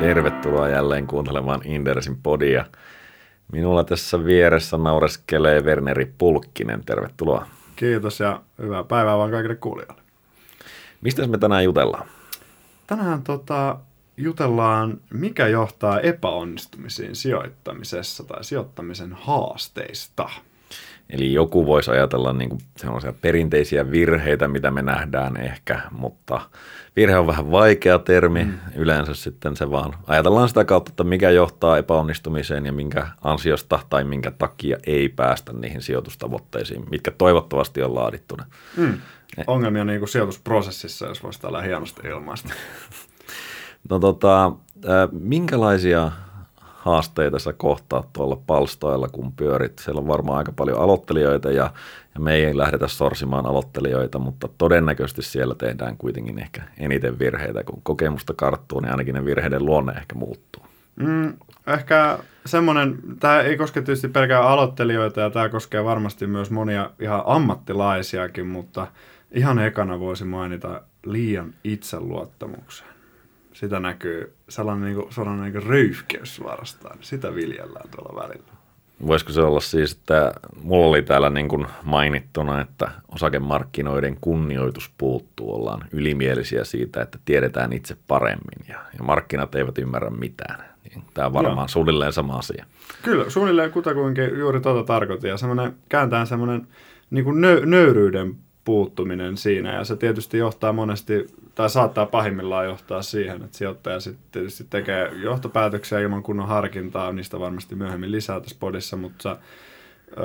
Tervetuloa jälleen kuuntelemaan Indersin podia. Minulla tässä vieressä naureskelee Werneri Pulkkinen. Tervetuloa. Kiitos ja hyvää päivää vaan kaikille kuulijoille. Mistä me tänään jutellaan? Tänään tota, jutellaan, mikä johtaa epäonnistumisiin sijoittamisessa tai sijoittamisen haasteista. Eli joku voisi ajatella niin kuin sellaisia perinteisiä virheitä, mitä me nähdään ehkä, mutta virhe on vähän vaikea termi. Mm. Yleensä sitten se vaan ajatellaan sitä kautta, että mikä johtaa epäonnistumiseen ja minkä ansiosta tai minkä takia ei päästä niihin sijoitustavoitteisiin, mitkä toivottavasti on laadittuna. Mm. Ongelmia niin kuin sijoitusprosessissa, jos voisi täällä hienosti ilmaista. no tota, minkälaisia haasteita sä kohtaat tuolla palstoilla, kun pyörit. Siellä on varmaan aika paljon aloittelijoita ja, ja me ei lähdetä sorsimaan aloittelijoita, mutta todennäköisesti siellä tehdään kuitenkin ehkä eniten virheitä. Kun kokemusta karttuu, niin ainakin ne virheiden luonne ehkä muuttuu. Mm, ehkä semmoinen, tämä ei koske tietysti pelkää aloittelijoita ja tämä koskee varmasti myös monia ihan ammattilaisiakin, mutta ihan ekana voisi mainita liian itseluottamuksen sitä näkyy sellainen, niin kuin, sellainen niin röyhkeys suorastaan. Sitä viljellään tuolla välillä. Voisiko se olla siis, että mulla oli täällä niin kuin mainittuna, että osakemarkkinoiden kunnioitus puuttuu, ollaan ylimielisiä siitä, että tiedetään itse paremmin ja, ja markkinat eivät ymmärrä mitään. Niin tämä on varmaan Joo. suunnilleen sama asia. Kyllä, suunnilleen kutakuinkin juuri tuota tarkoitin ja semmoinen, kääntää semmoinen niin kuin nö, nöyryyden puuttuminen siinä ja se tietysti johtaa monesti, tai saattaa pahimmillaan johtaa siihen, että sijoittaja sitten tietysti tekee johtopäätöksiä ilman kunnon harkintaa, niistä varmasti myöhemmin lisää tässä podissa, mutta öö,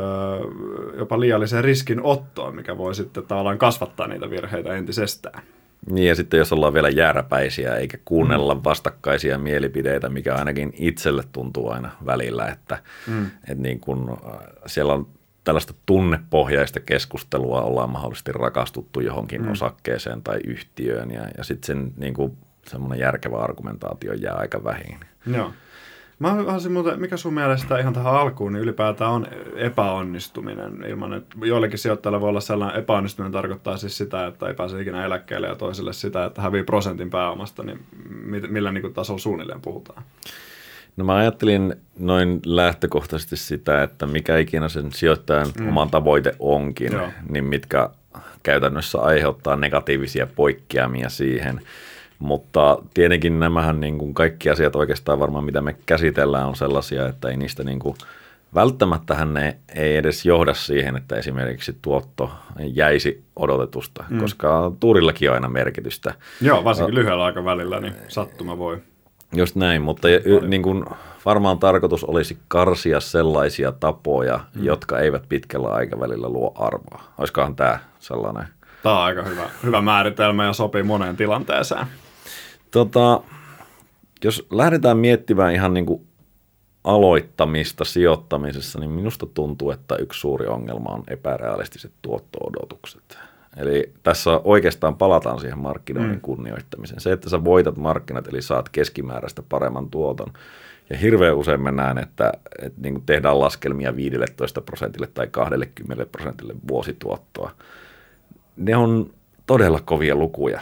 jopa liialliseen riskin ottoon, mikä voi sitten tavallaan kasvattaa niitä virheitä entisestään. Niin ja sitten jos ollaan vielä jääräpäisiä eikä kuunnella mm. vastakkaisia mielipiteitä, mikä ainakin itselle tuntuu aina välillä, että, mm. että niin kun, siellä on tällaista tunnepohjaista keskustelua ollaan mahdollisesti rakastuttu johonkin mm. osakkeeseen tai yhtiöön ja, ja sitten sen niin kuin, semmoinen järkevä argumentaatio jää aika vähin. Joo. Mä haluaisin muuten, mikä sun mielestä ihan tähän alkuun, niin ylipäätään on epäonnistuminen ilman, että joillekin sijoittajille voi olla sellainen epäonnistuminen tarkoittaa siis sitä, että ei pääse ikinä eläkkeelle ja toiselle sitä, että hävii prosentin pääomasta, niin millä niin tasolla suunnilleen puhutaan? No mä ajattelin noin lähtökohtaisesti sitä, että mikä ikinä sen sijoittajan mm. oman tavoite onkin, Joo. niin mitkä käytännössä aiheuttaa negatiivisia poikkeamia siihen. Mutta tietenkin nämähän niin kuin kaikki asiat oikeastaan varmaan, mitä me käsitellään, on sellaisia, että ei niistä niin kuin, välttämättä ne ei edes johda siihen, että esimerkiksi tuotto jäisi odotetusta, mm. koska tuurillakin on aina merkitystä. Joo, varsinkin lyhyellä aikavälillä, niin sattuma voi Just näin, mutta y, niin kuin varmaan tarkoitus olisi karsia sellaisia tapoja, mm. jotka eivät pitkällä aikavälillä luo arvoa. Olisikohan tämä sellainen? Tämä on aika hyvä, hyvä määritelmä ja sopii moneen tilanteeseen. Tota, jos lähdetään miettimään ihan niin kuin aloittamista sijoittamisessa, niin minusta tuntuu, että yksi suuri ongelma on epärealistiset tuotto-odotukset. Eli tässä oikeastaan palataan siihen markkinoinnin mm. kunnioittamiseen. Se, että sä voitat markkinat, eli saat keskimääräistä paremman tuoton. Ja hirveän usein me näen, että, että niin tehdään laskelmia 15 prosentille tai 20 prosentille vuosituottoa. Ne on todella kovia lukuja.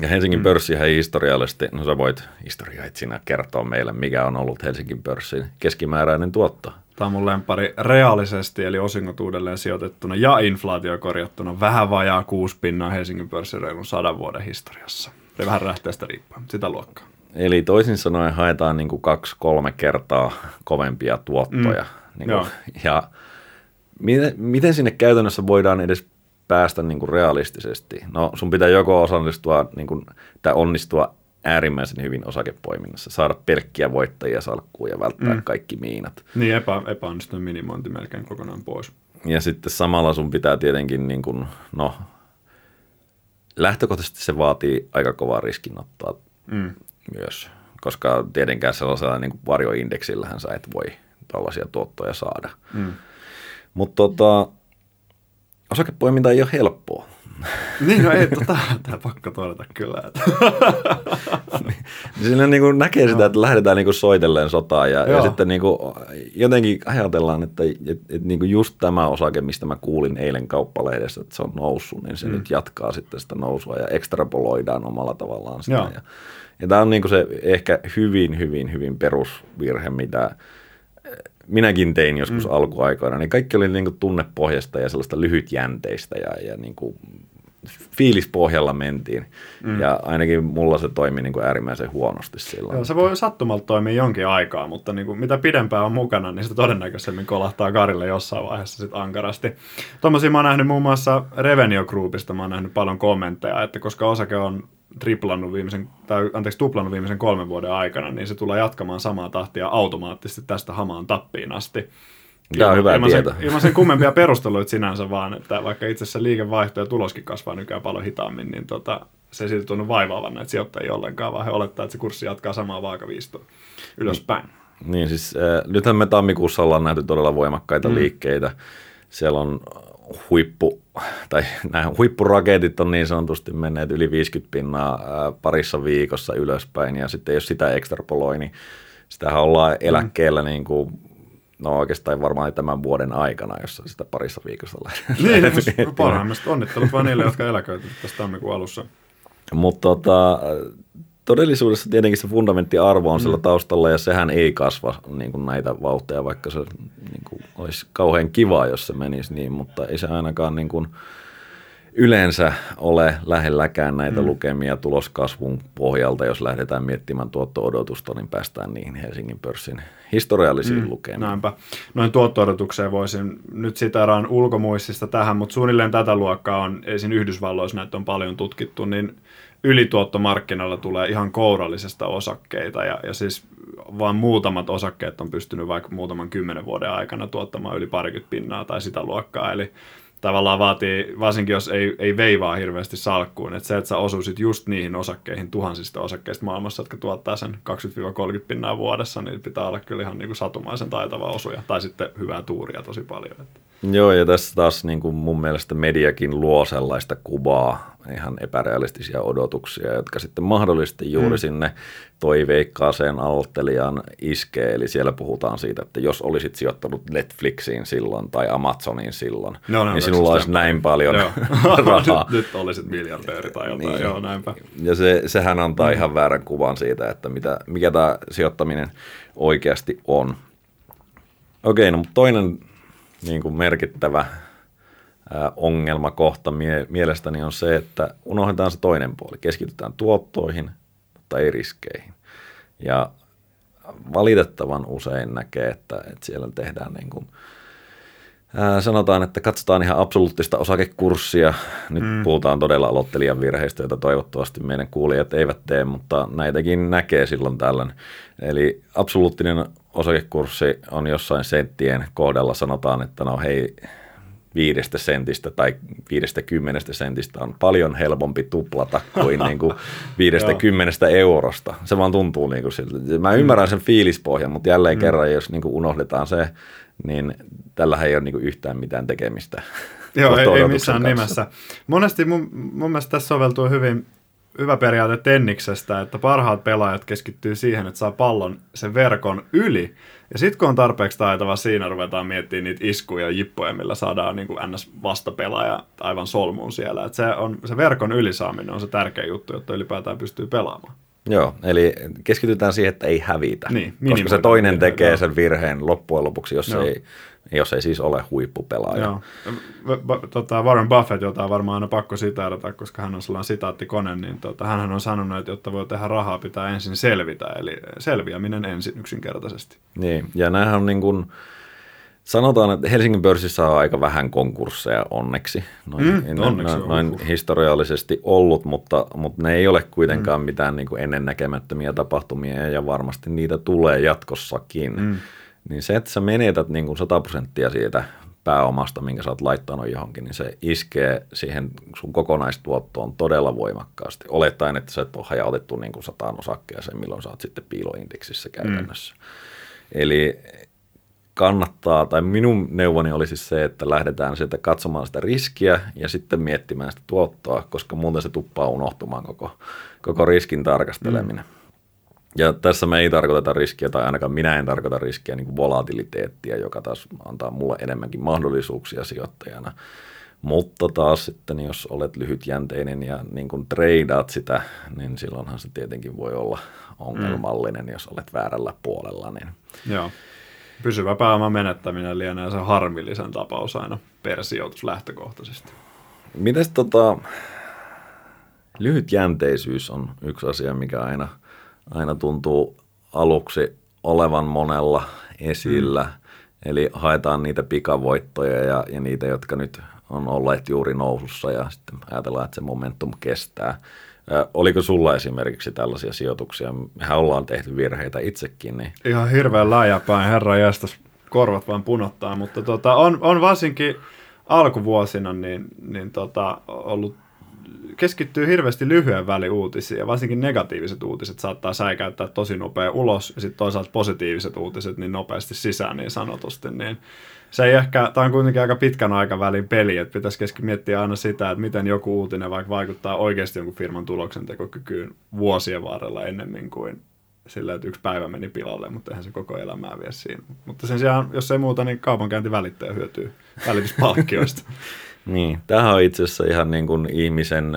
Ja Helsingin mm. pörssihän ei historiallisesti, no sä voit historioitsina kertoa meille, mikä on ollut Helsingin pörssin keskimääräinen tuotto. Tämä on mun lempari reaalisesti, eli osingot uudelleen sijoitettuna ja inflaatio korjattuna vähän vajaa kuusi pinnaa Helsingin pörssin reilun sadan vuoden historiassa. Se vähän rähteestä riippuu, sitä luokkaa. Eli toisin sanoen haetaan niin kuin kaksi-kolme kertaa kovempia tuottoja. Mm. Niin kuin, ja miten, miten sinne käytännössä voidaan edes päästä niin kuin realistisesti? No sun pitää joko osallistua niin kuin, tai onnistua äärimmäisen hyvin osakepoiminnassa, saada pelkkiä voittajia salkkuun ja välttää mm. kaikki miinat. Niin, epä, epäonnistunut minimointi melkein kokonaan pois. Ja sitten samalla sun pitää tietenkin, niin kuin, no, lähtökohtaisesti se vaatii aika kovaa riskinottoa mm. myös, koska tietenkään sellaisella niin kuin varjoindeksillähän sä et voi tällaisia tuottoja saada. Mm. Mutta tota, osakepoiminta ei ole helppoa. Niin, no ei, tota, tämä pakko todeta kyllä. Että. Siinä niin kuin näkee sitä, että lähdetään niin kuin soitelleen sotaan ja, ja sitten niin kuin jotenkin ajatellaan, että, että, että niin kuin just tämä osake, mistä mä kuulin eilen kauppalehdessä, että se on noussut, niin se mm. nyt jatkaa sitten sitä nousua ja ekstrapoloidaan omalla tavallaan sitä. Ja, ja tämä on niin kuin se ehkä hyvin, hyvin, hyvin perusvirhe, mitä minäkin tein joskus mm. alkuaikoina, niin kaikki oli niin kuin tunnepohjasta ja sellaista lyhytjänteistä ja, ja niin kuin fiilispohjalla mentiin. Mm. Ja ainakin mulla se toimi niin kuin äärimmäisen huonosti silloin. Joo, se voi sattumalta toimia jonkin aikaa, mutta niin kuin mitä pidempään on mukana, niin se todennäköisemmin kolahtaa karille jossain vaiheessa sit ankarasti. Tuommoisia mä oon nähnyt muun muassa Revenio Groupista, mä oon nähnyt paljon kommentteja, että koska osake on triplannut viimeisen, tai anteeksi, tuplannut viimeisen kolmen vuoden aikana, niin se tulee jatkamaan samaa tahtia automaattisesti tästä hamaan tappiin asti. Tämä on hyvä ilman tieto. Sen, ilman sen kummempia perusteluita sinänsä vaan, että vaikka itse asiassa liikevaihto ja tuloskin kasvaa nykyään paljon hitaammin, niin tota, se ei siitä tunnu vaivaavan näitä sijoittajia ollenkaan, vaan he olettaa, että se kurssi jatkaa samaa vaakaviistoa ylöspäin. Niin siis äh, nythän me tammikuussa ollaan nähty todella voimakkaita mm. liikkeitä. Siellä on huippu, tai nämä huippuraketit on niin sanotusti menneet yli 50 pinnaa äh, parissa viikossa ylöspäin, ja sitten jos sitä ekstrapoloi, niin sitähän ollaan eläkkeellä mm. niin kuin no oikeastaan varmaan tämän vuoden aikana, jossa sitä parissa viikossa lähdetään. Niin, parhaimmasta onnittelut vaan niille, jotka eläköityvät tästä tammikuun alussa. Mutta tota, todellisuudessa tietenkin se fundamenttiarvo on mm. sillä taustalla ja sehän ei kasva niin kuin näitä vauhteja, vaikka se niin kuin, olisi kauhean kiva, jos se menisi niin, mutta ei se ainakaan niin kuin, yleensä ole lähelläkään näitä mm. lukemia tuloskasvun pohjalta. Jos lähdetään miettimään tuotto-odotusta, niin päästään niihin Helsingin pörssin historiallisiin mm, lukemiin. Näinpä. Noin tuotto-odotukseen voisin nyt siteraan ulkomuistista tähän, mutta suunnilleen tätä luokkaa on, esim. Yhdysvalloissa näitä on paljon tutkittu, niin ylituottomarkkinoilla tulee ihan kourallisesta osakkeita ja, ja siis vain muutamat osakkeet on pystynyt vaikka muutaman kymmenen vuoden aikana tuottamaan yli parikymmentä pinnaa tai sitä luokkaa. Eli tavallaan vaatii, varsinkin jos ei, ei veivaa hirveästi salkkuun, että se, että sä osuisit just niihin osakkeihin tuhansista osakkeista maailmassa, jotka tuottaa sen 20-30 pinnaa vuodessa, niin pitää olla kyllä ihan niin kuin satumaisen taitava osuja, tai sitten hyvää tuuria tosi paljon. Että. Joo, ja tässä taas niin kuin mun mielestä mediakin luo sellaista kuvaa, ihan epärealistisia odotuksia, jotka sitten mahdollisesti juuri mm. sinne toiveikkaaseen aloittelijaan iskee. Eli siellä puhutaan siitä, että jos olisit sijoittanut Netflixiin silloin tai Amazoniin silloin, no, no, niin sinulla olisi näin paljon rahaa. nyt, nyt olisit miljardööri tai jotain, niin. joo näinpä. Ja se, sehän antaa mm. ihan väärän kuvan siitä, että mitä, mikä tämä sijoittaminen oikeasti on. Okei, no mutta toinen niin kuin merkittävä ongelmakohta mie- mielestäni on se, että unohdetaan se toinen puoli. Keskitytään tuottoihin, mutta ei riskeihin. Ja valitettavan usein näkee, että, että siellä tehdään niin kuin, ää, sanotaan, että katsotaan ihan absoluuttista osakekurssia. Nyt mm. puhutaan todella aloittelijan virheistä, joita toivottavasti meidän kuulijat eivät tee, mutta näitäkin näkee silloin tällöin. Eli absoluuttinen osakekurssi on jossain senttien kohdalla, sanotaan, että no hei, viidestä sentistä tai viidestä kymmenestä sentistä on paljon helpompi tuplata kuin, niin kuin viidestä kymmenestä eurosta. Se vaan tuntuu niin kuin siltä. Mä ymmärrän sen fiilispohjan, mutta jälleen mm. kerran, jos niin kuin unohdetaan se, niin tällä ei ole niin kuin yhtään mitään tekemistä. Joo, ei, ei missään kanssa. nimessä. Monesti mun, mun mielestä tässä soveltuu hyvin hyvä periaate tenniksestä, että parhaat pelaajat keskittyy siihen, että saa pallon sen verkon yli. Ja sitten kun on tarpeeksi taitava siinä, ruvetaan miettimään niitä iskuja ja jippoja, millä saadaan niin kuin ns. vastapelaaja aivan solmuun siellä. Et se, on, se verkon ylisaaminen on se tärkeä juttu, jotta ylipäätään pystyy pelaamaan. Joo, eli keskitytään siihen, että ei hävitä. Niin, koska se toinen tekee sen virheen loppujen lopuksi, jos Joo. ei jos ei siis ole huippupelaaja. Joo. Tota, Warren Buffett, jota on varmaan aina pakko sitaarata, koska hän on sellainen sitaattikone, niin tota, hän on sanonut, että jotta voi tehdä rahaa, pitää ensin selvitä, eli selviäminen ensin yksinkertaisesti. Niin, ja näähän on niin kuin, Sanotaan, että Helsingin pörssissä on aika vähän konkursseja onneksi, noin, mm, onneksi noin, noin historiallisesti ollut, mutta, mutta ne ei ole kuitenkaan mm. mitään niin kuin ennennäkemättömiä tapahtumia ja varmasti niitä tulee jatkossakin. Mm niin se, että sä menetät niin kuin 100 prosenttia siitä pääomasta, minkä sä oot laittanut johonkin, niin se iskee siihen sun kokonaistuottoon todella voimakkaasti. Olettaen, että sä et ole hajautettu niin kuin sataan osakkeeseen, milloin sä oot sitten piiloindeksissä käytännössä. Mm. Eli kannattaa, tai minun neuvoni olisi siis se, että lähdetään sieltä katsomaan sitä riskiä ja sitten miettimään sitä tuottoa, koska muuten se tuppaa unohtumaan koko, koko riskin tarkasteleminen. Mm. Ja tässä me ei tarkoiteta riskiä, tai ainakaan minä en tarkoita riskiä niin kuin volatiliteettia, joka taas antaa mulle enemmänkin mahdollisuuksia sijoittajana. Mutta taas sitten, jos olet lyhytjänteinen ja niin kuin treidaat sitä, niin silloinhan se tietenkin voi olla ongelmallinen, mm. jos olet väärällä puolella. Niin. Joo. Pysyvä pääoman menettäminen lienee se harmillisen tapaus aina per sijoitus lähtökohtaisesti. Mites tota, lyhytjänteisyys on yksi asia, mikä aina, aina tuntuu aluksi olevan monella esillä. Mm. Eli haetaan niitä pikavoittoja ja, ja niitä, jotka nyt on olleet juuri nousussa ja sitten ajatellaan, että se momentum kestää. Oliko sulla esimerkiksi tällaisia sijoituksia? Mehän ollaan tehty virheitä itsekin. Niin... Ihan hirveän läjäpäin, herra jästäs, korvat vaan punottaa, mutta tota, on, on varsinkin alkuvuosina niin, niin tota, ollut keskittyy hirveästi lyhyen väli uutisiin ja varsinkin negatiiviset uutiset saattaa säikäyttää tosi nopea ulos ja sitten toisaalta positiiviset uutiset niin nopeasti sisään niin sanotusti, niin se ei ehkä, tämä on kuitenkin aika pitkän aikavälin peli, että pitäisi keski miettiä aina sitä, että miten joku uutinen vaikka vaikuttaa oikeasti jonkun firman tuloksentekokykyyn vuosien varrella ennemmin kuin sillä, että yksi päivä meni pilalle, mutta eihän se koko elämää vie siinä. Mutta sen sijaan, jos ei muuta, niin kaupankäyntivälittäjä hyötyy välityspalkkioista. niin, tämähän on itse asiassa ihan niin kuin ihmisen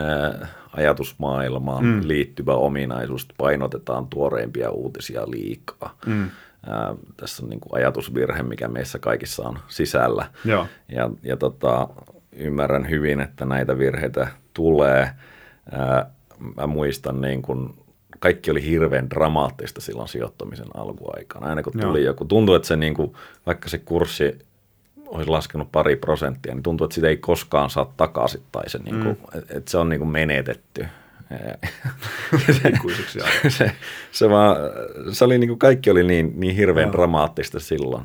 ajatusmaailmaan mm. liittyvä ominaisuus, painotetaan tuoreimpia uutisia liikaa. Mm Ää, tässä on niin kuin ajatusvirhe, mikä meissä kaikissa on sisällä. Joo. Ja, ja tota, ymmärrän hyvin, että näitä virheitä tulee. Ää, mä muistan, niin kuin, kaikki oli hirveän dramaattista silloin sijoittamisen alkuaikana. Aina kun tuli Joo. joku, tuntuu, että se niin kuin, vaikka se kurssi olisi laskenut pari prosenttia, niin tuntuu, että sitä ei koskaan saa takaisin tai se, niin kuin, mm. että se on niin kuin menetetty se, se, se, vaan, se oli niin kuin kaikki oli niin, niin hirveän Joo. dramaattista silloin.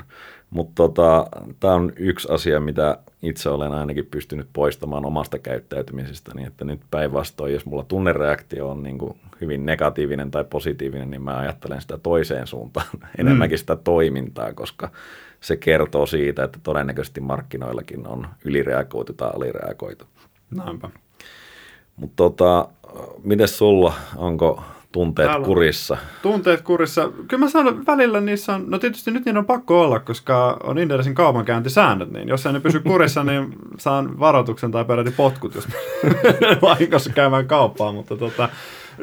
Mutta tota, tämä on yksi asia, mitä itse olen ainakin pystynyt poistamaan omasta käyttäytymisestä, niin että nyt päinvastoin, jos mulla tunnereaktio on niin kuin hyvin negatiivinen tai positiivinen, niin mä ajattelen sitä toiseen suuntaan, mm. enemmänkin sitä toimintaa, koska se kertoo siitä, että todennäköisesti markkinoillakin on ylireagoitu tai alireagoitu. Näinpä. Mutta tota, miten sulla, onko tunteet Täällä kurissa? Tunteet kurissa. Kyllä mä sanon, välillä niissä on, no tietysti nyt niin on pakko olla, koska on Inderesin kaupankäyntisäännöt, niin jos ei ne pysy kurissa, niin saan varoituksen tai peräti potkut, jos vahingossa käymään kauppaa, mutta tota,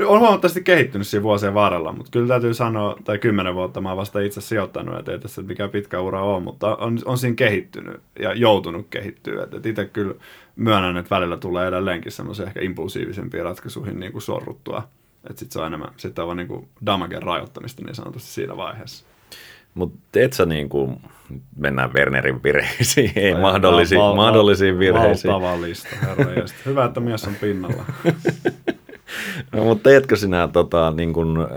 on huomattavasti kehittynyt siinä vuosien varrella, mutta kyllä täytyy sanoa, tai kymmenen vuotta mä oon vasta itse sijoittanut, että ei tässä mikä pitkä ura on, mutta on, on siinä kehittynyt ja joutunut kehittyä. Että et itse kyllä myönnän, että välillä tulee edelleenkin semmoisia ehkä impulsiivisempia ratkaisuihin niin kuin sorruttua. Että sitten se on enemmän, sitten on vaan niin kuin damagen rajoittamista niin sanotusti siinä vaiheessa. Mutta teet sä niin kuin, mennään Wernerin virheisiin, ei mahdollisiin, val, mahdollisiin virheisiin. Valtava lista, herra Hyvä, että mies on pinnalla. no, mutta teetkö sinä, tota, niin kun,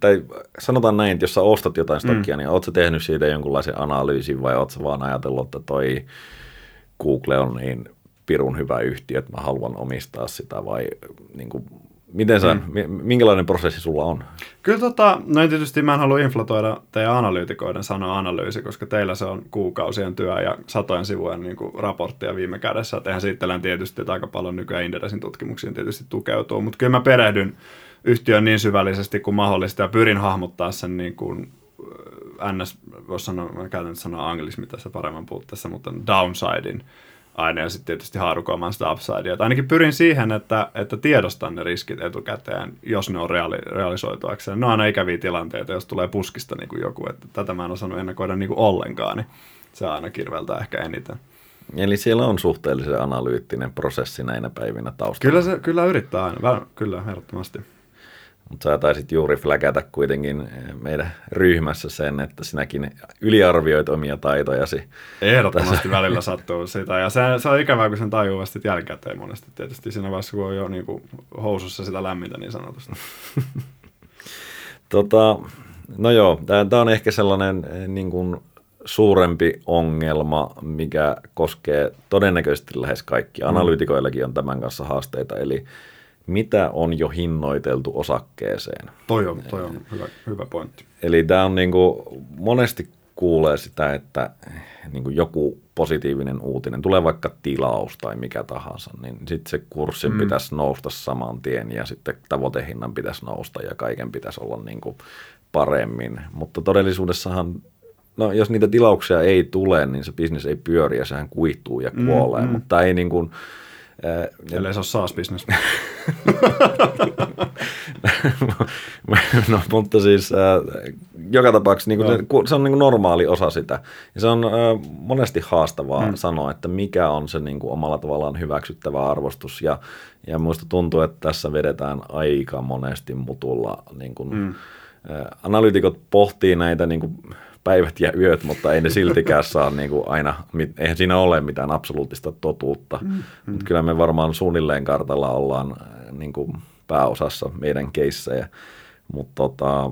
tai sanotaan näin, että jos sä ostat jotain stokkia, mm. niin ootko tehnyt siitä jonkunlaisen analyysin vai ootko vaan ajatellut, että toi Google on niin pirun hyvä yhtiö, että mä haluan omistaa sitä vai niin kuin, miten sä, mm. minkälainen prosessi sulla on? Kyllä tota, no tietysti mä en halua inflatoida teidän analyytikoiden sanoa analyysi, koska teillä se on kuukausien työ ja satojen sivujen niin kuin, raporttia viime kädessä. Et eihän siittelen tietysti, että aika paljon nykyään Inderesin tutkimuksiin tietysti tukeutuu, mutta kyllä mä perehdyn yhtiön niin syvällisesti kuin mahdollista ja pyrin hahmottaa sen niin kuin, ns, voisi sanoa, mä käytän sanoa anglismi tässä paremman puutteessa, mutta downsidein aina ja sitten tietysti haarukoimaan sitä upsidea. Et ainakin pyrin siihen, että, että tiedostan ne riskit etukäteen, jos ne on reaali, realisoituakseen. Ne on aina ikäviä tilanteita, jos tulee puskista niin kuin joku, että tätä mä en osannut ennakoida niin kuin ollenkaan, niin se aina kirveltää ehkä eniten. Eli siellä on suhteellisen analyyttinen prosessi näinä päivinä taustalla. Kyllä, se, kyllä yrittää aina, kyllä ehdottomasti. Mutta sä taisit juuri fläkätä kuitenkin eh, meidän ryhmässä sen, että sinäkin yliarvioit omia taitojasi. Ehdottomasti tässä. välillä sattuu sitä. Ja se, se on ikävää, kun sen tajuu vasta jälkikäteen monesti. Tietysti siinä vaiheessa, kun on jo niin kuin housussa sitä lämmintä niin sanotusti. tota, no joo, tämä on ehkä sellainen eh, niin kuin suurempi ongelma, mikä koskee todennäköisesti lähes kaikki. Mm. Analyytikoillakin on tämän kanssa haasteita, eli mitä on jo hinnoiteltu osakkeeseen. Toi on, toi on hyvä, hyvä pointti. Eli tämä on niin kuin, monesti kuulee sitä, että niin kuin joku positiivinen uutinen, tulee vaikka tilaus tai mikä tahansa, niin sitten se kurssin mm. pitäisi nousta saman tien ja sitten tavoitehinnan pitäisi nousta ja kaiken pitäisi olla niin kuin paremmin. Mutta todellisuudessahan, no jos niitä tilauksia ei tule, niin se bisnes ei pyöri ja sehän kuihtuu ja kuolee, mm, mm. mutta ei niin kuin, Ellei se ole SaaS-bisnes. no, mutta siis äh, joka tapauksessa niin se, se on niin kuin normaali osa sitä. Ja se on äh, monesti haastavaa mm. sanoa, että mikä on se niin kuin omalla tavallaan hyväksyttävä arvostus. Ja, ja minusta tuntuu, että tässä vedetään aika monesti mutulla. Niin kuin, mm. äh, analyytikot pohtii näitä niin kuin, päivät ja yöt, mutta ei ne siltikään saa niin kuin aina, eihän siinä ole mitään absoluuttista totuutta. Mm, mm. Mutta kyllä me varmaan suunnilleen kartalla ollaan niin kuin pääosassa meidän keissejä, mutta tota,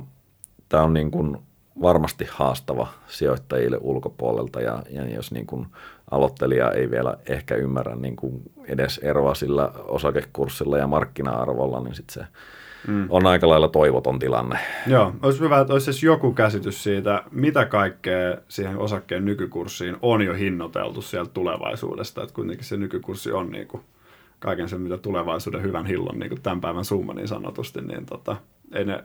tämä on niin kuin varmasti haastava sijoittajille ulkopuolelta ja, ja jos niin kuin aloittelija ei vielä ehkä ymmärrä niin kuin edes eroa sillä osakekurssilla ja markkina-arvolla, niin sitten se mm. on aika lailla toivoton tilanne. Joo, olisi hyvä, että olisi siis joku käsitys siitä, mitä kaikkea siihen osakkeen nykykurssiin on jo hinnoiteltu sieltä tulevaisuudesta, että kuitenkin se nykykurssi on niin kuin kaiken sen, mitä tulevaisuuden hyvän hillon, niin kuin tämän päivän summa niin sanotusti, niin tota, ei ne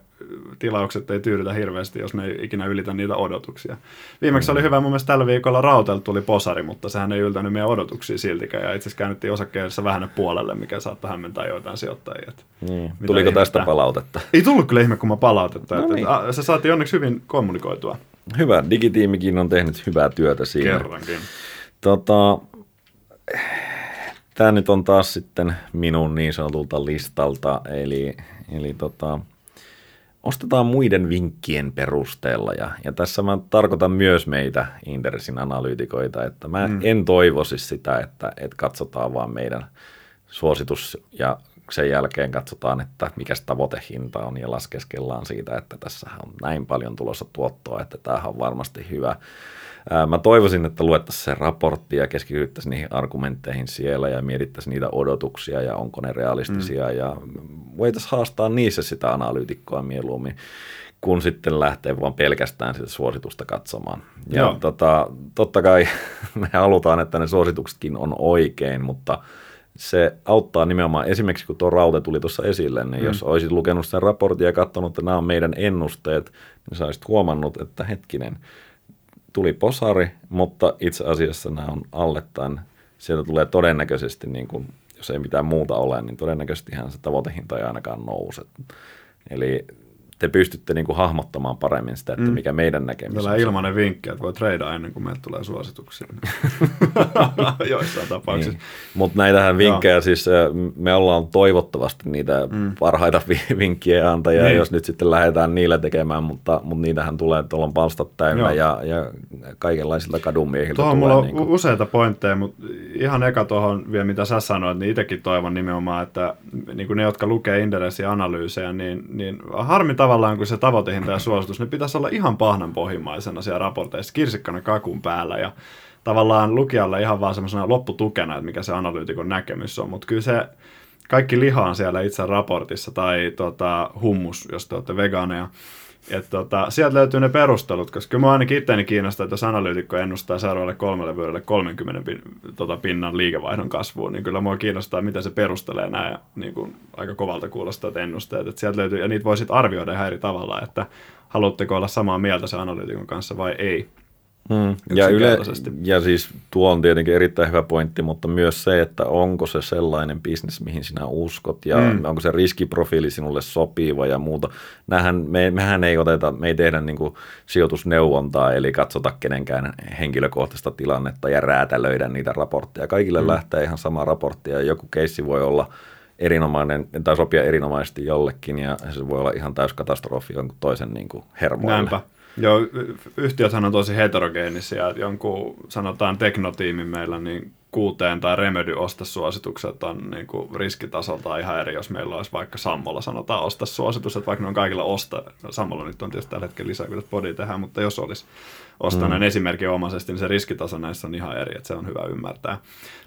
tilaukset ei tyydytä hirveästi, jos ne ei ikinä ylitä niitä odotuksia. Viimeksi mm. oli hyvä, mun mielestä tällä viikolla Rautel tuli posari, mutta sehän ei yltänyt meidän odotuksia siltikään, ja itse asiassa käännyttiin osakkeessa vähän puolelle, mikä saattaa hämmentää joitain sijoittajia. Niin. Tuliko tästä ihmettä? palautetta? Ei tullut kyllä ihme, kun mä palautetta. No niin. että, se saatiin onneksi hyvin kommunikoitua. Hyvä, digitiimikin on tehnyt hyvää työtä siinä. Kerrankin. Tota, Tämä nyt on taas sitten minun niin sanotulta listalta, eli, eli tota, ostetaan muiden vinkkien perusteella. Ja, ja tässä mä tarkoitan myös meitä Indersin analyytikoita, että mä mm. en toivoisi sitä, että, että katsotaan vaan meidän suositus ja sen jälkeen katsotaan, että mikä tavoitehinta on ja laskeskellaan siitä, että tässä on näin paljon tulossa tuottoa, että tämähän on varmasti hyvä. Mä toivoisin, että luettaisiin se raportti ja keskityttäisiin niihin argumentteihin siellä ja mietittäisiin niitä odotuksia ja onko ne realistisia mm. ja voitaisiin haastaa niissä sitä analyytikkoa mieluummin kun sitten lähtee vaan pelkästään sitä suositusta katsomaan. Ja Joo. tota, totta kai me halutaan, että ne suosituksetkin on oikein, mutta se auttaa nimenomaan, esimerkiksi kun tuo raute tuli tuossa esille, niin mm. jos olisit lukenut sen raportin ja katsonut, että nämä on meidän ennusteet, niin sä olisit huomannut, että hetkinen, tuli posari, mutta itse asiassa nämä on alle tämän. Sieltä tulee todennäköisesti, niin kuin, jos ei mitään muuta ole, niin todennäköisesti se tavoitehinta ei ainakaan nouse. Eli te pystytte niin kuin hahmottamaan paremmin sitä, että mm. mikä meidän näkemys. Meillä on ilmainen vinkki, että voi treidaa ennen kuin meille tulee suosituksia. Joissain tapauksissa. Niin. Mutta näitähän vinkkejä, Joo. siis me ollaan toivottavasti niitä mm. parhaita vinkkejä antajia, niin. jos nyt sitten lähdetään niillä tekemään, mutta, mutta niitähän tulee, tuolla on palstat täynnä ja, ja kaikenlaisilta kadunmiehiltä Tuohon tulee. mulla on niin kuin... useita pointteja, mutta ihan eka tuohon vielä mitä sä sanoit, niin itsekin toivon nimenomaan, että niin kuin ne, jotka lukee Inderesin analyysejä, niin, niin harmi tavallaan kuin se tavoitehinta ja suositus, ne pitäisi olla ihan pahnan pohjimmaisena siellä raporteissa, kirsikkana kakun päällä ja tavallaan lukijalle ihan vaan semmoisena lopputukena, että mikä se analyytikon näkemys on, mutta kyllä se kaikki liha on siellä itse raportissa tai tota, hummus, jos te olette vegaaneja, et tota, sieltä löytyy ne perustelut, koska kyllä ainakin itseäni kiinnostaa, että jos analyytikko ennustaa seuraavalle kolmelle vuodelle 30 pin, tota, pinnan liikevaihdon kasvuun, niin kyllä mua kiinnostaa, miten se perustelee nämä niin kuin, aika kovalta kuulostavat ennusteet. Et sieltä löytyy, ja niitä voi sitten arvioida ihan eri tavalla, että haluatteko olla samaa mieltä sen analyytikon kanssa vai ei. Mm. Ja, yle, ja siis tuo on tietenkin erittäin hyvä pointti, mutta myös se, että onko se sellainen bisnes, mihin sinä uskot ja mm. onko se riskiprofiili sinulle sopiva ja muuta. Nähän, me, mehän ei oteta, me ei tehdä niin kuin sijoitusneuvontaa, eli katsota kenenkään henkilökohtaista tilannetta ja räätälöidä niitä raportteja. Kaikille mm. lähtee ihan sama raportti ja joku keissi voi olla erinomainen tai sopia erinomaisesti jollekin ja se voi olla ihan täys katastrofi jonkun toisen niin kuin hermoille. Näinpä. Joo, yhtiöthän on tosi heterogeenisia. Jonkun, sanotaan teknotiimin meillä, niin kuuteen tai Remedy ostasuositukset on niin kuin riskitasolta ihan eri, jos meillä olisi vaikka Sammolla sanotaan ostasuositus, että vaikka ne on kaikilla osta, Sammolla nyt on tietysti tällä hetkellä lisää, kun body tehdään, mutta jos olisi ostaneen mm. esimerkin omaisesti, niin se riskitaso näissä on ihan eri, että se on hyvä ymmärtää.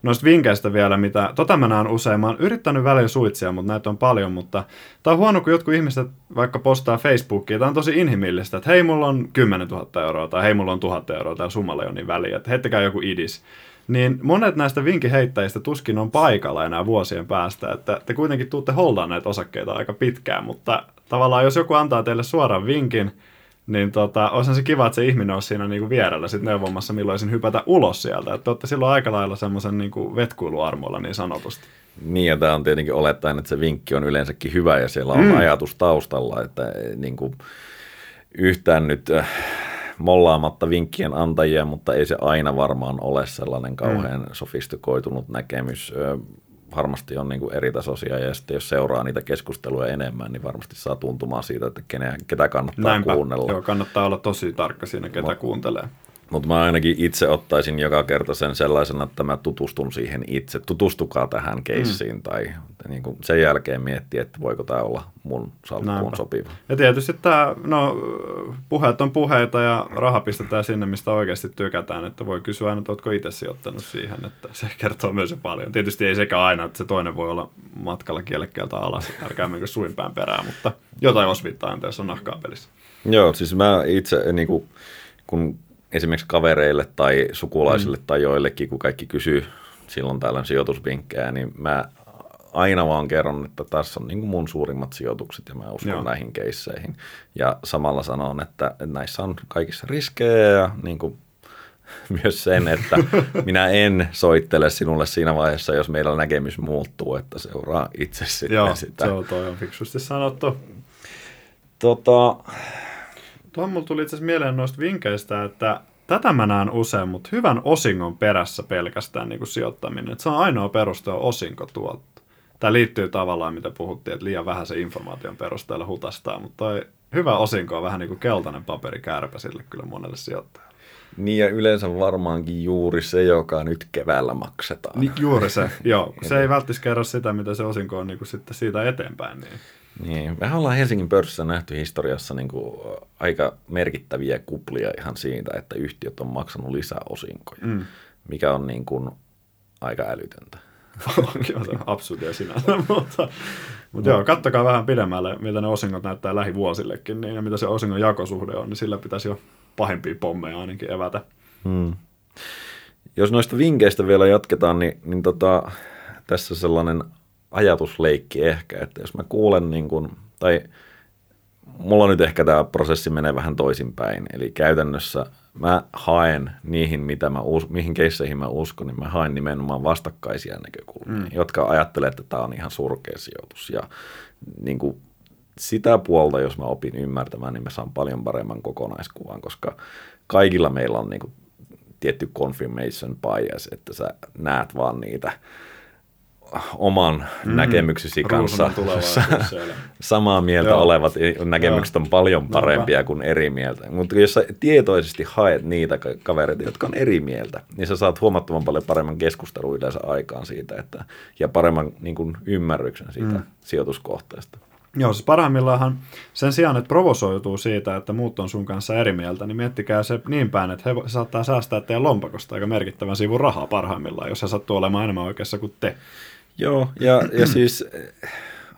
Noista vinkkeistä vielä, mitä, tota mä näen usein, mä oon yrittänyt välillä suitsia, mutta näitä on paljon, mutta tämä on huono, kun jotkut ihmiset vaikka postaa Facebookiin, tämä on tosi inhimillistä, että hei, mulla on 10 000 euroa, tai hei, mulla on 1000 euroa, tai summalla ei ole niin väliä, että heittäkää joku idis niin monet näistä vinkiheittäjistä tuskin on paikalla enää vuosien päästä, että te kuitenkin tuutte holdaan näitä osakkeita aika pitkään, mutta tavallaan jos joku antaa teille suoran vinkin, niin tota, olisi se kiva, että se ihminen olisi siinä niinku vierellä sit neuvomassa, milloin sen hypätä ulos sieltä. Että olette silloin aika lailla semmoisen niinku vetkuiluarmoilla niin sanotusti. Niin, ja tämä on tietenkin olettaen, että se vinkki on yleensäkin hyvä ja siellä on mm. ajatus taustalla, että niin kuin yhtään nyt äh, mollaamatta vinkkien antajia, mutta ei se aina varmaan ole sellainen kauhean mm. sofistikoitunut näkemys. Varmasti on niin kuin eri tasoisia ja sitten jos seuraa niitä keskusteluja enemmän, niin varmasti saa tuntumaan siitä, että kenen, ketä kannattaa Näinpä. kuunnella. Joo, kannattaa olla tosi tarkka siinä, ketä Mut, kuuntelee. Mutta mä ainakin itse ottaisin joka kerta sen sellaisena, että mä tutustun siihen itse. Tutustukaa tähän keissiin mm. tai niin kuin sen jälkeen miettiä, että voiko tämä olla mun salkkuun sopiva. Ja tietysti tämä, no puheet on puheita ja raha pistetään sinne, mistä oikeasti tykätään. Että voi kysyä aina, että oletko itse sijoittanut siihen, että se kertoo myös jo paljon. Tietysti ei sekä aina, että se toinen voi olla matkalla kielekkeeltä alas, älkää menkö suinpään perään, mutta jotain osvittaa, jos on nahkaa pelissä. Joo, siis mä itse niin kuin, kun esimerkiksi kavereille tai sukulaisille mm. tai joillekin, kun kaikki kysyy silloin tällöin sijoitusvinkkejä, niin mä aina vaan kerron, että tässä on niin kuin mun suurimmat sijoitukset ja mä uskon Joo. näihin keisseihin. Ja samalla sanon, että näissä on kaikissa riskejä ja niin kuin myös sen, että minä en soittele sinulle siinä vaiheessa, jos meillä näkemys muuttuu, että seuraa itse sitten Joo, sitä. se on, toi on fiksusti sanottu. Tota, Tuohon mulla tuli itse asiassa mieleen noista vinkkeistä, että tätä mä näen usein, mutta hyvän osingon perässä pelkästään niin kuin sijoittaminen. Että se on ainoa peruste on osinkotuotto. Tämä liittyy tavallaan, mitä puhuttiin, että liian vähän se informaation perusteella hutastaa, mutta toi hyvä osinko on vähän niin kuin keltainen paperi kärpäsille kyllä monelle sijoittajalle. Niin ja yleensä varmaankin juuri se, joka nyt keväällä maksetaan. Niin, juuri se, joo. Se ei välttämättä kerro sitä, mitä se osinko on niin kuin sitten siitä eteenpäin. Niin. Niin, mehän ollaan Helsingin pörssissä nähty historiassa niin kuin aika merkittäviä kuplia ihan siitä, että yhtiöt on maksanut lisää osinkoja, mm. mikä on niin kuin aika älytöntä. Onkin absurdia sinänsä, mutta, mutta joo, kattokaa vähän pidemmälle, miltä ne osingot näyttää lähivuosillekin, niin, ja mitä se osingon jakosuhde on, niin sillä pitäisi jo pahempia pommeja ainakin evätä. Hmm. Jos noista vinkkeistä vielä jatketaan, niin, niin tota, tässä sellainen ajatusleikki ehkä, että jos mä kuulen niin kuin, tai mulla nyt ehkä tämä prosessi menee vähän toisinpäin, eli käytännössä mä haen niihin, mitä mä us, mihin keisseihin mä uskon, niin mä haen nimenomaan vastakkaisia näkökulmia, mm. jotka ajattelee, että tämä on ihan surkea sijoitus. Ja niin kuin sitä puolta, jos mä opin ymmärtämään, niin mä saan paljon paremman kokonaiskuvan, koska kaikilla meillä on niin kuin tietty confirmation bias, että sä näet vaan niitä oman mm, näkemyksesi kanssa samaa mieltä Joo. olevat näkemykset Joo. on paljon parempia kuin eri mieltä. Mutta jos sä tietoisesti haet niitä kavereita, jotka on eri mieltä, niin sä saat huomattavan paljon paremman keskustelun yleensä aikaan siitä että, ja paremman niin kuin, ymmärryksen siitä mm. sijoituskohteesta. Joo, siis parhaimmillaan sen sijaan, että provosoituu siitä, että muut on sun kanssa eri mieltä, niin miettikää se niin päin, että he saattaa säästää teidän lompakosta aika merkittävän sivun rahaa parhaimmillaan, jos he sattuu olemaan enemmän oikeassa kuin te. Joo, ja, ja siis eh,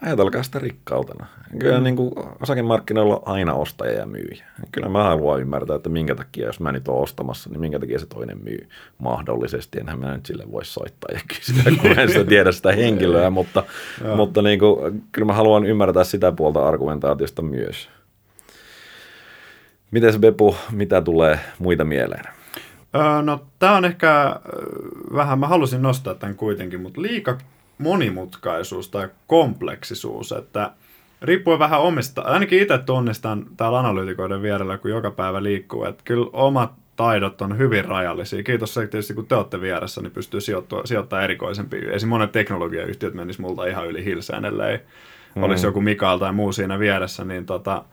ajatelkaa sitä rikkautena. Kyllä mm. niin kuin, osakemarkkinoilla on aina ostaja ja myyjä. Kyllä mä haluan ymmärtää, että minkä takia, jos mä nyt oon ostamassa, niin minkä takia se toinen myy mahdollisesti. Enhän mä nyt sille voi soittaa ja kysyä, kun en sitä tiedä sitä henkilöä, mutta, mutta niin kuin, kyllä mä haluan ymmärtää sitä puolta argumentaatiosta myös. Miten se Bepu, mitä tulee muita mieleen? Öö, no tämä on ehkä vähän, mä halusin nostaa tämän kuitenkin, mutta liika monimutkaisuus tai kompleksisuus, että riippuen vähän omista, ainakin itse tunnistan täällä analyytikoiden vierellä, kun joka päivä liikkuu, että kyllä omat taidot on hyvin rajallisia. Kiitos se tietysti, kun te olette vieressä, niin pystyy sijoittamaan, sijoittamaan erikoisempiin. Esimerkiksi monet teknologiayhtiöt menisivät multa ihan yli hilseen, ellei mm. olisi joku Mikael tai muu siinä vieressä, niin tota,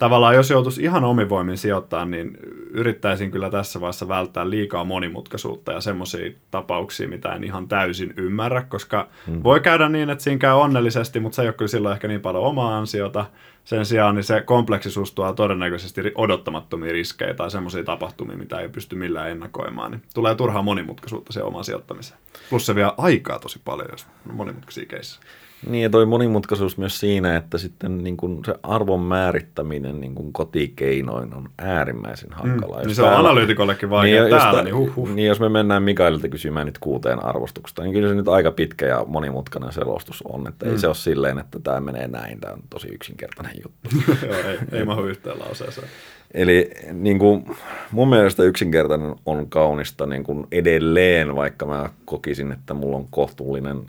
tavallaan jos joutuisi ihan omin voimin sijoittaa, niin yrittäisin kyllä tässä vaiheessa välttää liikaa monimutkaisuutta ja semmoisia tapauksia, mitä en ihan täysin ymmärrä, koska hmm. voi käydä niin, että siinä käy onnellisesti, mutta se ei ole kyllä silloin ehkä niin paljon omaa ansiota. Sen sijaan niin se kompleksisuus tuo todennäköisesti odottamattomia riskejä tai semmoisia tapahtumia, mitä ei pysty millään ennakoimaan. Niin tulee turhaa monimutkaisuutta se omaan sijoittamiseen. Plus se vie aikaa tosi paljon, jos on monimutkaisia keissejä. Niin, ja toi monimutkaisuus myös siinä, että sitten niin kun se arvon määrittäminen niin kun kotikeinoin on äärimmäisen hankalaa. Mm, niin se on analyytikollekin vaikea niin, täällä, niin huh, huh. Niin, jos me mennään Mikaelilta kysymään nyt kuuteen arvostuksesta, niin kyllä se nyt aika pitkä ja monimutkainen selostus on, että mm. ei se ole silleen, että tämä menee näin, tämä on tosi yksinkertainen juttu. Joo, ei, ei mahu yhteen lauseeseen. Eli niin kuin, mun mielestä yksinkertainen on kaunista niin kuin edelleen, vaikka mä kokisin, että mulla on kohtuullinen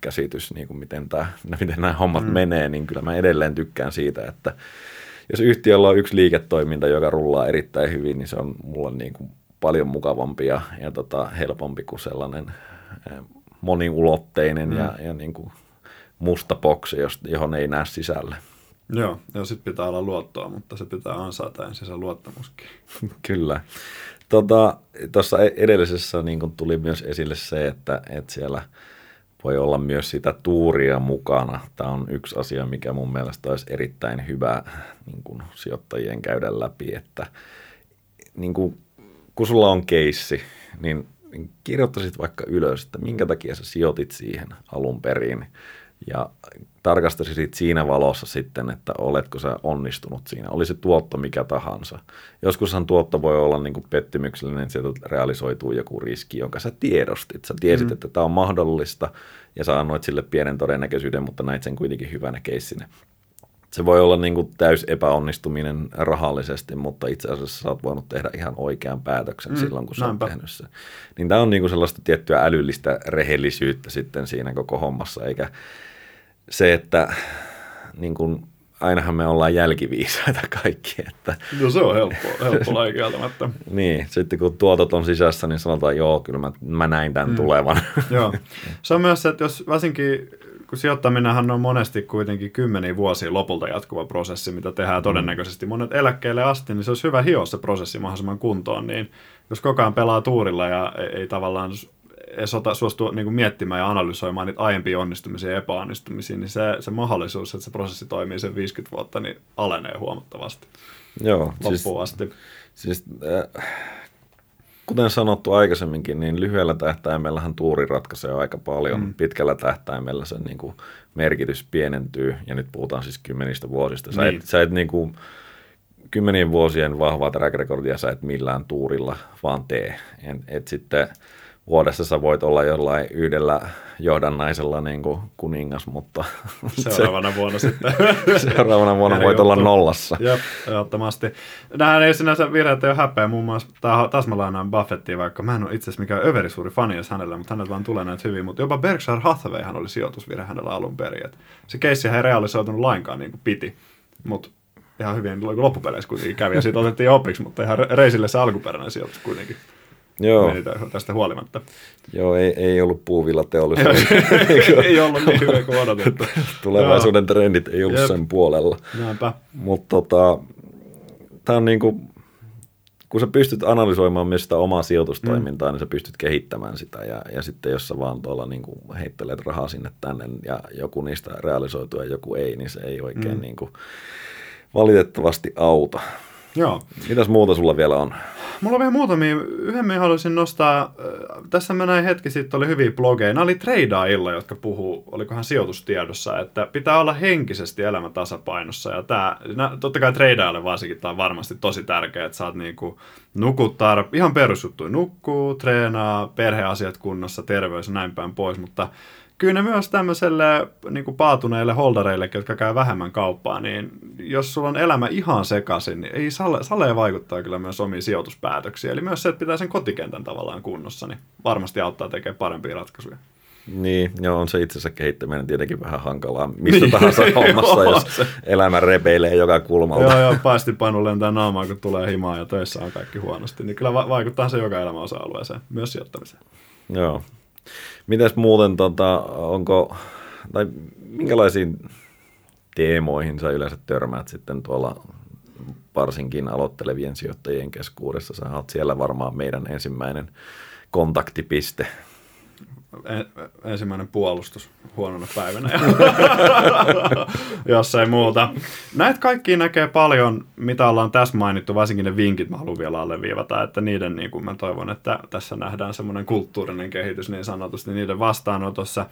käsitys, niin kuin miten, tämä, miten nämä hommat mm. menee, niin kyllä mä edelleen tykkään siitä, että jos yhtiöllä on yksi liiketoiminta, joka rullaa erittäin hyvin, niin se on mulla niin kuin paljon mukavampi ja, ja tota, helpompi kuin sellainen moniulotteinen mm. ja, ja niin kuin musta boksi, johon ei näe sisälle. Joo, ja sitten pitää olla luottoa, mutta se pitää ansaita ensin se luottamuskin. Kyllä. Tuossa tota, edellisessä niin tuli myös esille se, että, että siellä – voi olla myös sitä tuuria mukana. Tämä on yksi asia, mikä mun mielestä olisi erittäin hyvä niin kuin sijoittajien käydä läpi, että niin kuin, kun sulla on keissi, niin kirjoittaisit vaikka ylös, että minkä takia sä sijoitit siihen alun perin ja tarkastaisit siinä valossa sitten, että oletko sä onnistunut siinä, oli se tuotto mikä tahansa. Joskushan tuotto voi olla niin kuin pettymyksellinen, että sieltä realisoituu joku riski, jonka sä tiedostit. Sä tiesit, mm. että tämä on mahdollista ja sä annoit sille pienen todennäköisyyden, mutta näit sen kuitenkin hyvänä keissinä. Se voi olla niin kuin täys epäonnistuminen rahallisesti, mutta itse asiassa sä oot voinut tehdä ihan oikean päätöksen mm, silloin, kun sä oot tehnyt sen. Niin tämä on niin kuin sellaista tiettyä älyllistä rehellisyyttä sitten siinä koko hommassa, eikä se, että niin kuin, ainahan me ollaan jälkiviisaita kaikki. Että, no se on helppo, helppo laji niin, sitten kun tuotot on sisässä, niin sanotaan, joo, kyllä mä, mä näin tämän mm. tulevan. joo. Se on myös se, että jos varsinkin kun sijoittaminenhan on monesti kuitenkin kymmeniä vuosia lopulta jatkuva prosessi, mitä tehdään mm. todennäköisesti monet eläkkeelle asti, niin se olisi hyvä hioa se prosessi mahdollisimman kuntoon, niin jos koko ajan pelaa tuurilla ja ei, ei tavallaan edes ota, suostu niin kuin miettimään ja analysoimaan niitä aiempia onnistumisia ja epäonnistumisia, niin se, se mahdollisuus, että se prosessi toimii sen 50 vuotta, niin alenee huomattavasti. Joo. Siis- Loppuun siis, asti. Siis, äh, kuten sanottu aikaisemminkin, niin lyhyellä tähtäimellähän tuuri ratkaisee aika paljon. Mm. Pitkällä tähtäimellä sen niin kuin, merkitys pienentyy, ja nyt puhutaan siis kymmenistä vuosista. Sä niin. et, sä et niin kuin, kymmenien vuosien vahvaa track recordia sä et millään tuurilla vaan tee. Et, et sitten vuodessa sä voit olla jollain yhdellä johdannaisella niin kuin kuningas, mutta... Seuraavana se, vuonna sitten. seuraavana vuonna voit olla nollassa. Jep, ehdottomasti. Nämähän ei sinänsä virheet ole häpeä. Muun muassa, taas mä lainaan Buffettia, vaikka mä en ole itse asiassa mikään överisuuri fani edes hänellä, mutta hänellä vaan tulee näitä hyvin. Mutta jopa Berkshire Hathawayhan oli sijoitusvirhe hänellä alun perin. Et se keissi ei realisoitunut lainkaan niin kuin piti. Mutta ihan hyvin loppupeleissä kuitenkin kävi ja siitä otettiin opiksi, mutta ihan reisille se alkuperäinen sijoitus kuitenkin. Joo. tästä huolimatta. Joo, ei, ei ollut teollisuus. ei ollut niin hyvä kuin odotettu. Tulevaisuuden Joo. trendit ei ollut Jep. sen puolella. Näinpä. Mutta tota, tämä on niinku, kun sä pystyt analysoimaan myös sitä omaa sijoitustoimintaa, mm. niin sä pystyt kehittämään sitä. Ja, ja sitten jos sä vaan tuolla niinku heittelet rahaa sinne tänne ja joku niistä realisoituu ja joku ei, niin se ei oikein mm. niinku valitettavasti auta. Joo. Mitäs muuta sulla vielä on? Mulla on vielä muutamia. Yhden me haluaisin nostaa. Tässä mä näin hetki sitten, oli hyviä blogeja. Nämä oli treidaajilla, jotka puhuu, olikohan sijoitustiedossa, että pitää olla henkisesti elämä tasapainossa. Ja tää, totta kai treidaajalle varsinkin tämä on varmasti tosi tärkeää, että saat niinku nukuttaa, ihan perusjuttuja, nukkuu, treenaa, perheasiat kunnossa, terveys ja näin päin pois, mutta kyllä ne myös tämmöiselle niin kuin paatuneille holdareille, jotka käy vähemmän kauppaa, niin jos sulla on elämä ihan sekaisin, niin ei sale, sale vaikuttaa kyllä myös omiin sijoituspäätöksiin. Eli myös se, että pitää sen kotikentän tavallaan kunnossa, niin varmasti auttaa tekemään parempia ratkaisuja. Niin, joo, on se itsensä kehittäminen tietenkin vähän hankalaa mistä niin, tahansa hommassa, jos elämä repeilee joka kulmalta. Joo, joo, paistipanu lentää naamaan, kun tulee himaa ja töissä on kaikki huonosti, niin kyllä va- vaikuttaa se joka elämäosa-alueeseen, myös sijoittamiseen. Joo, Mitäs muuten, tota, onko, tai minkälaisiin teemoihin sä yleensä törmäät sitten tuolla varsinkin aloittelevien sijoittajien keskuudessa. Sä oot siellä varmaan meidän ensimmäinen kontaktipiste. Ensimmäinen puolustus huonona päivänä, jos ei muuta. Näitä kaikki näkee paljon, mitä ollaan tässä mainittu, varsinkin ne vinkit mä haluan vielä alleviivata, että niiden, niin kuin mä toivon, että tässä nähdään semmoinen kulttuurinen kehitys niin sanotusti niiden vastaanotossa.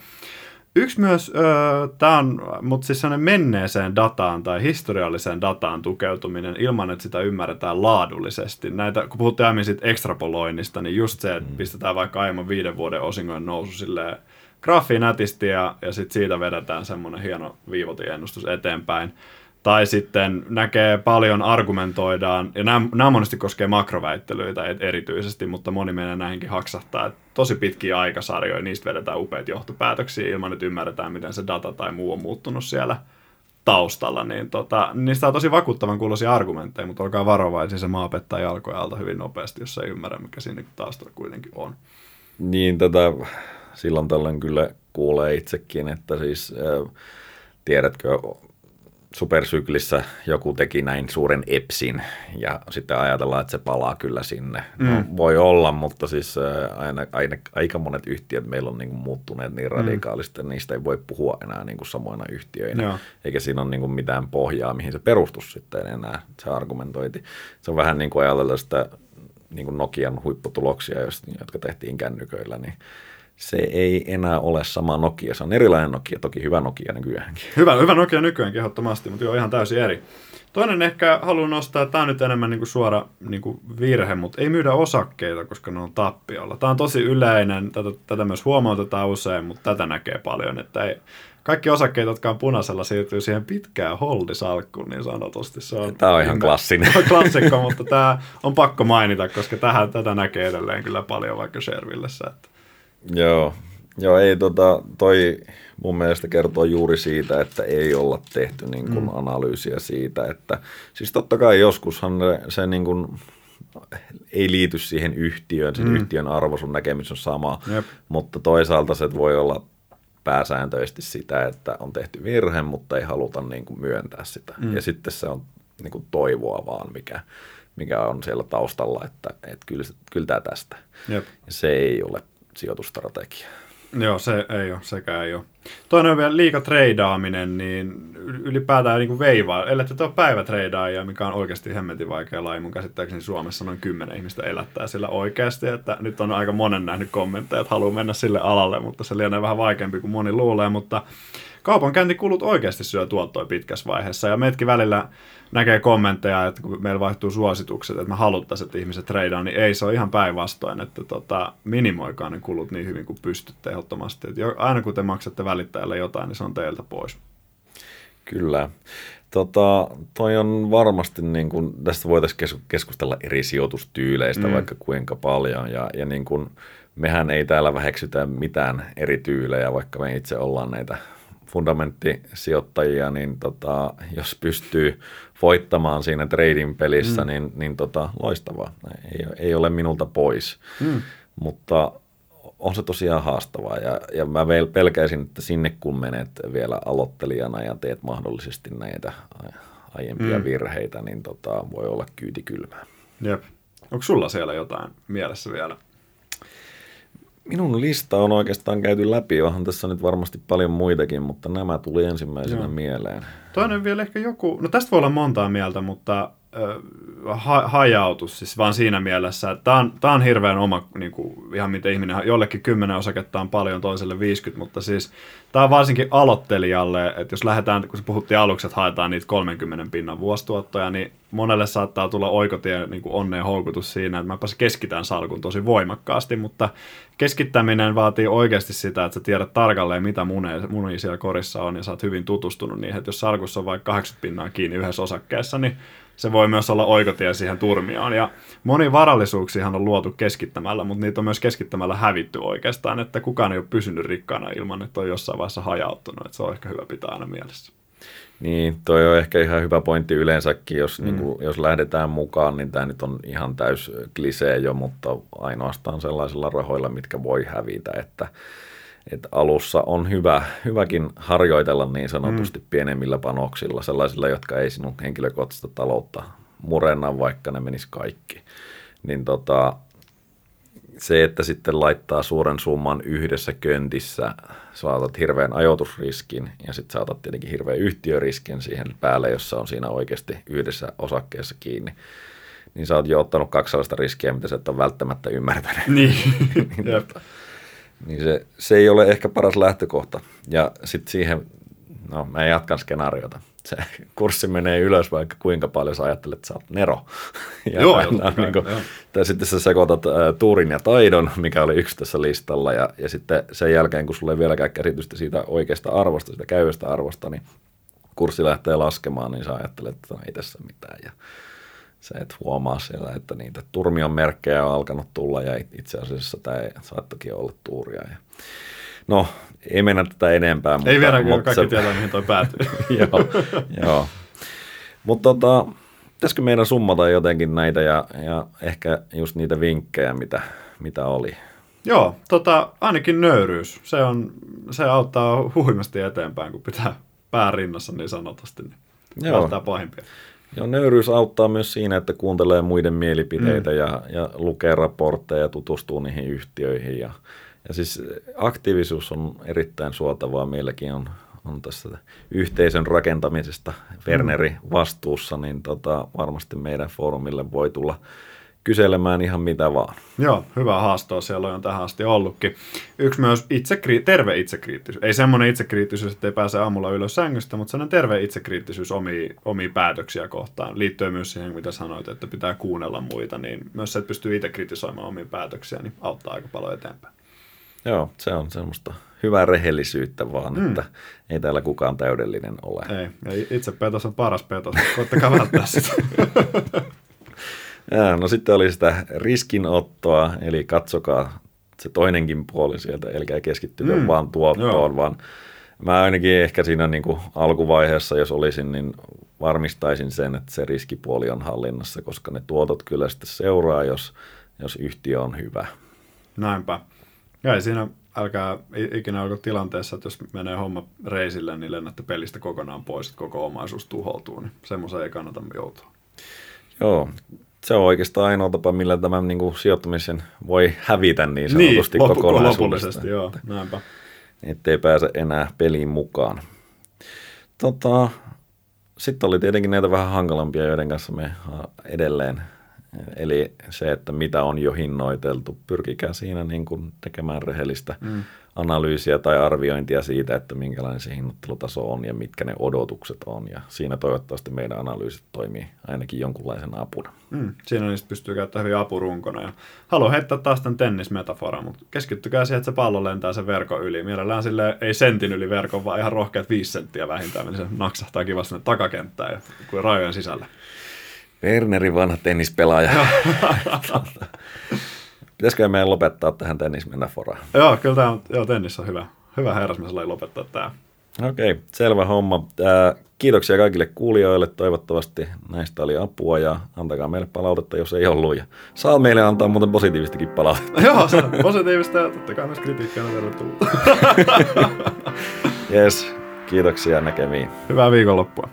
Yksi myös, öö, tämä on, mutta siis menneeseen dataan tai historialliseen dataan tukeutuminen ilman, että sitä ymmärretään laadullisesti. Näitä, kun puhuttiin aiemmin siitä ekstrapoloinnista, niin just se, että mm. pistetään vaikka aiemman viiden vuoden osingojen nousu silleen graafiin nätisti ja, ja sitten siitä vedetään semmoinen hieno viivotiennustus eteenpäin. Tai sitten näkee paljon argumentoidaan, ja nämä, nämä monesti koskee makroväittelyitä erityisesti, mutta moni menee näihinkin haksahtaa. Että tosi pitkiä aikasarjoja, niistä vedetään upeita johtopäätöksiä ilman, että ymmärretään, miten se data tai muu on muuttunut siellä taustalla. Niin tota, niistä on tosi vakuuttavan kuuloisia argumentteja, mutta olkaa varovaisia, se maa pettää jalkoja alta hyvin nopeasti, jos ei ymmärrä, mikä siinä taustalla kuitenkin on. Niin, tätä silloin tällöin kyllä kuulee itsekin, että siis äh, tiedätkö, supersyklissä joku teki näin suuren epsin ja sitten ajatellaan, että se palaa kyllä sinne. No, mm. No, voi olla, mutta siis aina, aina, aika monet yhtiöt meillä on niin kuin muuttuneet niin mm. radikaalisti, että niistä ei voi puhua enää niin kuin samoina yhtiöinä, Joo. eikä siinä ole niin kuin mitään pohjaa, mihin se perustus sitten enää, se argumentointi. Se on vähän niin kuin ajatella sitä niin kuin Nokian huipputuloksia, jotka tehtiin kännyköillä, niin se ei enää ole sama Nokia. Se on erilainen Nokia, toki hyvä Nokia nykyäänkin. Hyvä, hyvä Nokia nykyäänkin ehdottomasti, mutta joo, ihan täysin eri. Toinen ehkä haluan nostaa, tämä on nyt enemmän niin kuin suora niin kuin virhe, mutta ei myydä osakkeita, koska ne on tappiolla. Tämä on tosi yleinen, tätä, tätä myös huomautetaan usein, mutta tätä näkee paljon, että ei, kaikki osakkeet, jotka on punaisella, siirtyy siihen pitkään holdisalkkuun niin sanotusti. Se on tämä on ihan klassinen. klassikko, mutta tämä on pakko mainita, koska tähän, tätä näkee edelleen kyllä paljon vaikka Shervillessä. Että Joo, Joo, ei tota, toi mun mielestä kertoo juuri siitä, että ei olla tehty niin kuin mm. analyysiä siitä, että siis totta kai joskushan se niin kuin, ei liity siihen yhtiöön, sen mm. yhtiön arvo, sun näkemys on sama, Jep. mutta toisaalta se voi olla pääsääntöisesti sitä, että on tehty virhe, mutta ei haluta niin kuin myöntää sitä. Mm. Ja sitten se on niin kuin toivoa vaan, mikä, mikä on siellä taustalla, että, että kyllä, kyllä tämä tästä. Jep. Ja se ei ole sijoitustrategia. Joo, se ei ole, sekä ei ole. Toinen on vielä liika treidaaminen, niin ylipäätään niin kuin veivaa. Ellei te ole päivätreidaajia, mikä on oikeasti hemmetin vaikea laji. Mun käsittääkseni Suomessa noin kymmenen ihmistä elättää sillä oikeasti. Että nyt on aika monen nähnyt kommentteja, että haluaa mennä sille alalle, mutta se lienee vähän vaikeampi kuin moni luulee. Mutta kaupankäyntikulut oikeasti syö tuottoa pitkässä vaiheessa. Ja meidätkin välillä näkee kommentteja, että kun meillä vaihtuu suositukset, että me haluttaisiin, että ihmiset treidaan, niin ei, se on ihan päinvastoin, että tota, minimoikaa ne kulut niin hyvin kuin pystytte ehdottomasti. Että aina kun te maksatte välittäjälle jotain, niin se on teiltä pois. Kyllä. Tota, toi on varmasti, niin kuin, tästä voitaisiin keskustella eri sijoitustyyleistä mm. vaikka kuinka paljon, ja, ja niin kuin, mehän ei täällä väheksytä mitään eri tyylejä, vaikka me itse ollaan näitä fundamenttisijoittajia, niin tota, jos pystyy voittamaan siinä trading pelissä, mm. niin, niin tota, loistavaa. Ei, ei ole minulta pois. Mm. Mutta on se tosiaan haastavaa ja, ja mä pelkäisin, että sinne kun menet vielä aloittelijana ja teet mahdollisesti näitä aiempia mm. virheitä, niin tota, voi olla kyyti kylmää. Jep. Onko sulla siellä jotain mielessä vielä? Minun lista on oikeastaan käyty läpi, onhan tässä nyt varmasti paljon muitakin, mutta nämä tuli ensimmäisenä Joo. mieleen. Toinen vielä ehkä joku, no tästä voi olla montaa mieltä, mutta ha- hajautus siis vaan siinä mielessä, että tämä on, on hirveän oma, niin kuin, ihan miten ihminen, jollekin 10 osaketta on paljon, toiselle 50, mutta siis tämä on varsinkin aloittelijalle, että jos lähdetään, kun puhuttiin aluksi, että haetaan niitä 30 pinnan vuosituottoja, niin monelle saattaa tulla oikotie niin onneen houkutus siinä, että mäpä keskitän salkun tosi voimakkaasti, mutta keskittäminen vaatii oikeasti sitä, että sä tiedät tarkalleen, mitä munia siellä korissa on, ja sä oot hyvin tutustunut niihin, että jos salkussa on vaikka 80 pinnaa kiinni yhdessä osakkeessa, niin se voi myös olla oikotie siihen turmioon. Ja moni varallisuuksihan on luotu keskittämällä, mutta niitä on myös keskittämällä hävitty oikeastaan, että kukaan ei ole pysynyt rikkaana ilman, että on jossain vaiheessa hajauttunut. Että se on ehkä hyvä pitää aina mielessä. Niin, toi on ehkä ihan hyvä pointti yleensäkin, jos, mm. niin kuin, jos lähdetään mukaan, niin tämä nyt on ihan täys klisee jo, mutta ainoastaan sellaisilla rahoilla, mitkä voi hävitä, että että alussa on hyvä, hyväkin harjoitella niin sanotusti mm. pienemmillä panoksilla, sellaisilla, jotka ei sinun henkilökohtaista taloutta murenna, vaikka ne menis kaikki. Niin tota, se, että sitten laittaa suuren summan yhdessä köntissä, saatat hirveän ajoitusriskin ja sitten saatat tietenkin hirveän yhtiöriskin siihen päälle, jossa on siinä oikeasti yhdessä osakkeessa kiinni. Niin sä oot jo ottanut kaksi sellaista riskiä, mitä sä et ole välttämättä ymmärtänyt. Niin. niin, niin se, se ei ole ehkä paras lähtökohta. Ja sitten siihen, no mä jatkan skenaariota se kurssi menee ylös vaikka kuinka paljon sä ajattelet, että sä oot Nero. ja joo, joo, niin kuin, joo. Tai sitten sä sekoitat äh, tuurin ja taidon, mikä oli yksi tässä listalla, ja, ja sitten sen jälkeen, kun sulle ei vieläkään käsitystä siitä oikeasta arvosta, sitä käyvästä arvosta, niin kurssi lähtee laskemaan, niin sä ajattelet, että no, ei tässä mitään. Ja sä et huomaa siellä, että niitä turmion merkkejä on alkanut tulla, ja itse asiassa tämä ei saattakin olla tuuria. Ja, no, ei mennä tätä enempää. Mutta, ei vielä, mutta kaikki se... tietää, mihin toi päätyy. joo, joo. Mutta tota, pitäisikö meidän summata jotenkin näitä ja, ja ehkä just niitä vinkkejä, mitä, mitä oli? Joo, tota, ainakin nöyryys. Se, on, se auttaa huimasti eteenpäin, kun pitää pää rinnassa niin sanotusti. Niin Joo. Pahimpia. Joo, nöyryys auttaa myös siinä, että kuuntelee muiden mielipiteitä mm. ja, ja lukee raportteja ja tutustuu niihin yhtiöihin ja, ja siis aktiivisuus on erittäin suotavaa. Meilläkin on, on tässä yhteisön rakentamisesta Werneri mm. vastuussa, niin tota, varmasti meidän foorumille voi tulla kyselemään ihan mitä vaan. Joo, hyvä haastoa siellä on tähän asti ollutkin. Yksi myös itsekri- terve itsekriittisyys. Ei semmoinen itsekriittisyys, että ei pääse aamulla ylös sängystä, mutta sellainen terve itsekriittisyys omia, omia päätöksiä kohtaan. Liittyen myös siihen, mitä sanoit, että pitää kuunnella muita, niin myös se, että pystyy itse kritisoimaan omia päätöksiä, niin auttaa aika paljon eteenpäin. Joo, se on semmoista hyvää rehellisyyttä vaan, mm. että ei täällä kukaan täydellinen ole. Ei, ja itse petos on paras petos, koittakaa välttää sitä. ja, no sitten oli sitä riskinottoa, eli katsokaa se toinenkin puoli sieltä, eli keskittykää mm. vaan tuottoon, Joo. vaan mä ainakin ehkä siinä niin kuin alkuvaiheessa, jos olisin, niin varmistaisin sen, että se riskipuoli on hallinnassa, koska ne tuotot kyllä sitten seuraa, jos, jos yhtiö on hyvä. Näinpä. Ja siinä älkää ikinä olko tilanteessa, että jos menee homma reisille, niin lennätte pelistä kokonaan pois, että koko omaisuus tuhoutuu, niin semmoisen ei kannata joutua. Joo, se on oikeastaan ainoa tapa, millä tämän niin kuin, sijoittamisen voi hävitä niin sanotusti niin, lopullisesti. Joo, näinpä. Ettei pääse enää peliin mukaan. Tota, sitten oli tietenkin näitä vähän hankalampia, joiden kanssa me edelleen Eli se, että mitä on jo hinnoiteltu, pyrkikää siinä niin kuin tekemään rehellistä mm. Analyysiä tai arviointia siitä, että minkälainen se hinnoittelutaso on ja mitkä ne odotukset on. Ja siinä toivottavasti meidän analyysit toimii ainakin jonkunlaisen apuna. Mm. Siinä niistä pystyy käyttämään hyvin apurunkona. Ja haluan heittää taas tämän tennismetaforan, mutta keskittykää siihen, että se pallo lentää sen verkon yli. Mielellään sille ei sentin yli verkon, vaan ihan rohkeat viisi senttiä vähintään, niin se naksahtaa kivasti takakenttään ja kuin rajojen sisällä. Wernerin vanha tennispelaaja. Pitäisikö meidän lopettaa tähän tennismetaforaan? Joo, kyllä tämä on, joo, tennis on hyvä. Hyvä herrasmies lopettaa tämä. Okei, okay, selvä homma. Ää, kiitoksia kaikille kuulijoille. Toivottavasti näistä oli apua ja antakaa meille palautetta, jos ei ollut. Ja saa meille antaa muuten positiivistakin palautetta. Joo, se positiivista ja totta kai myös kritiikkiä on tervetullut. Yes, kiitoksia näkemiin. Hyvää viikonloppua.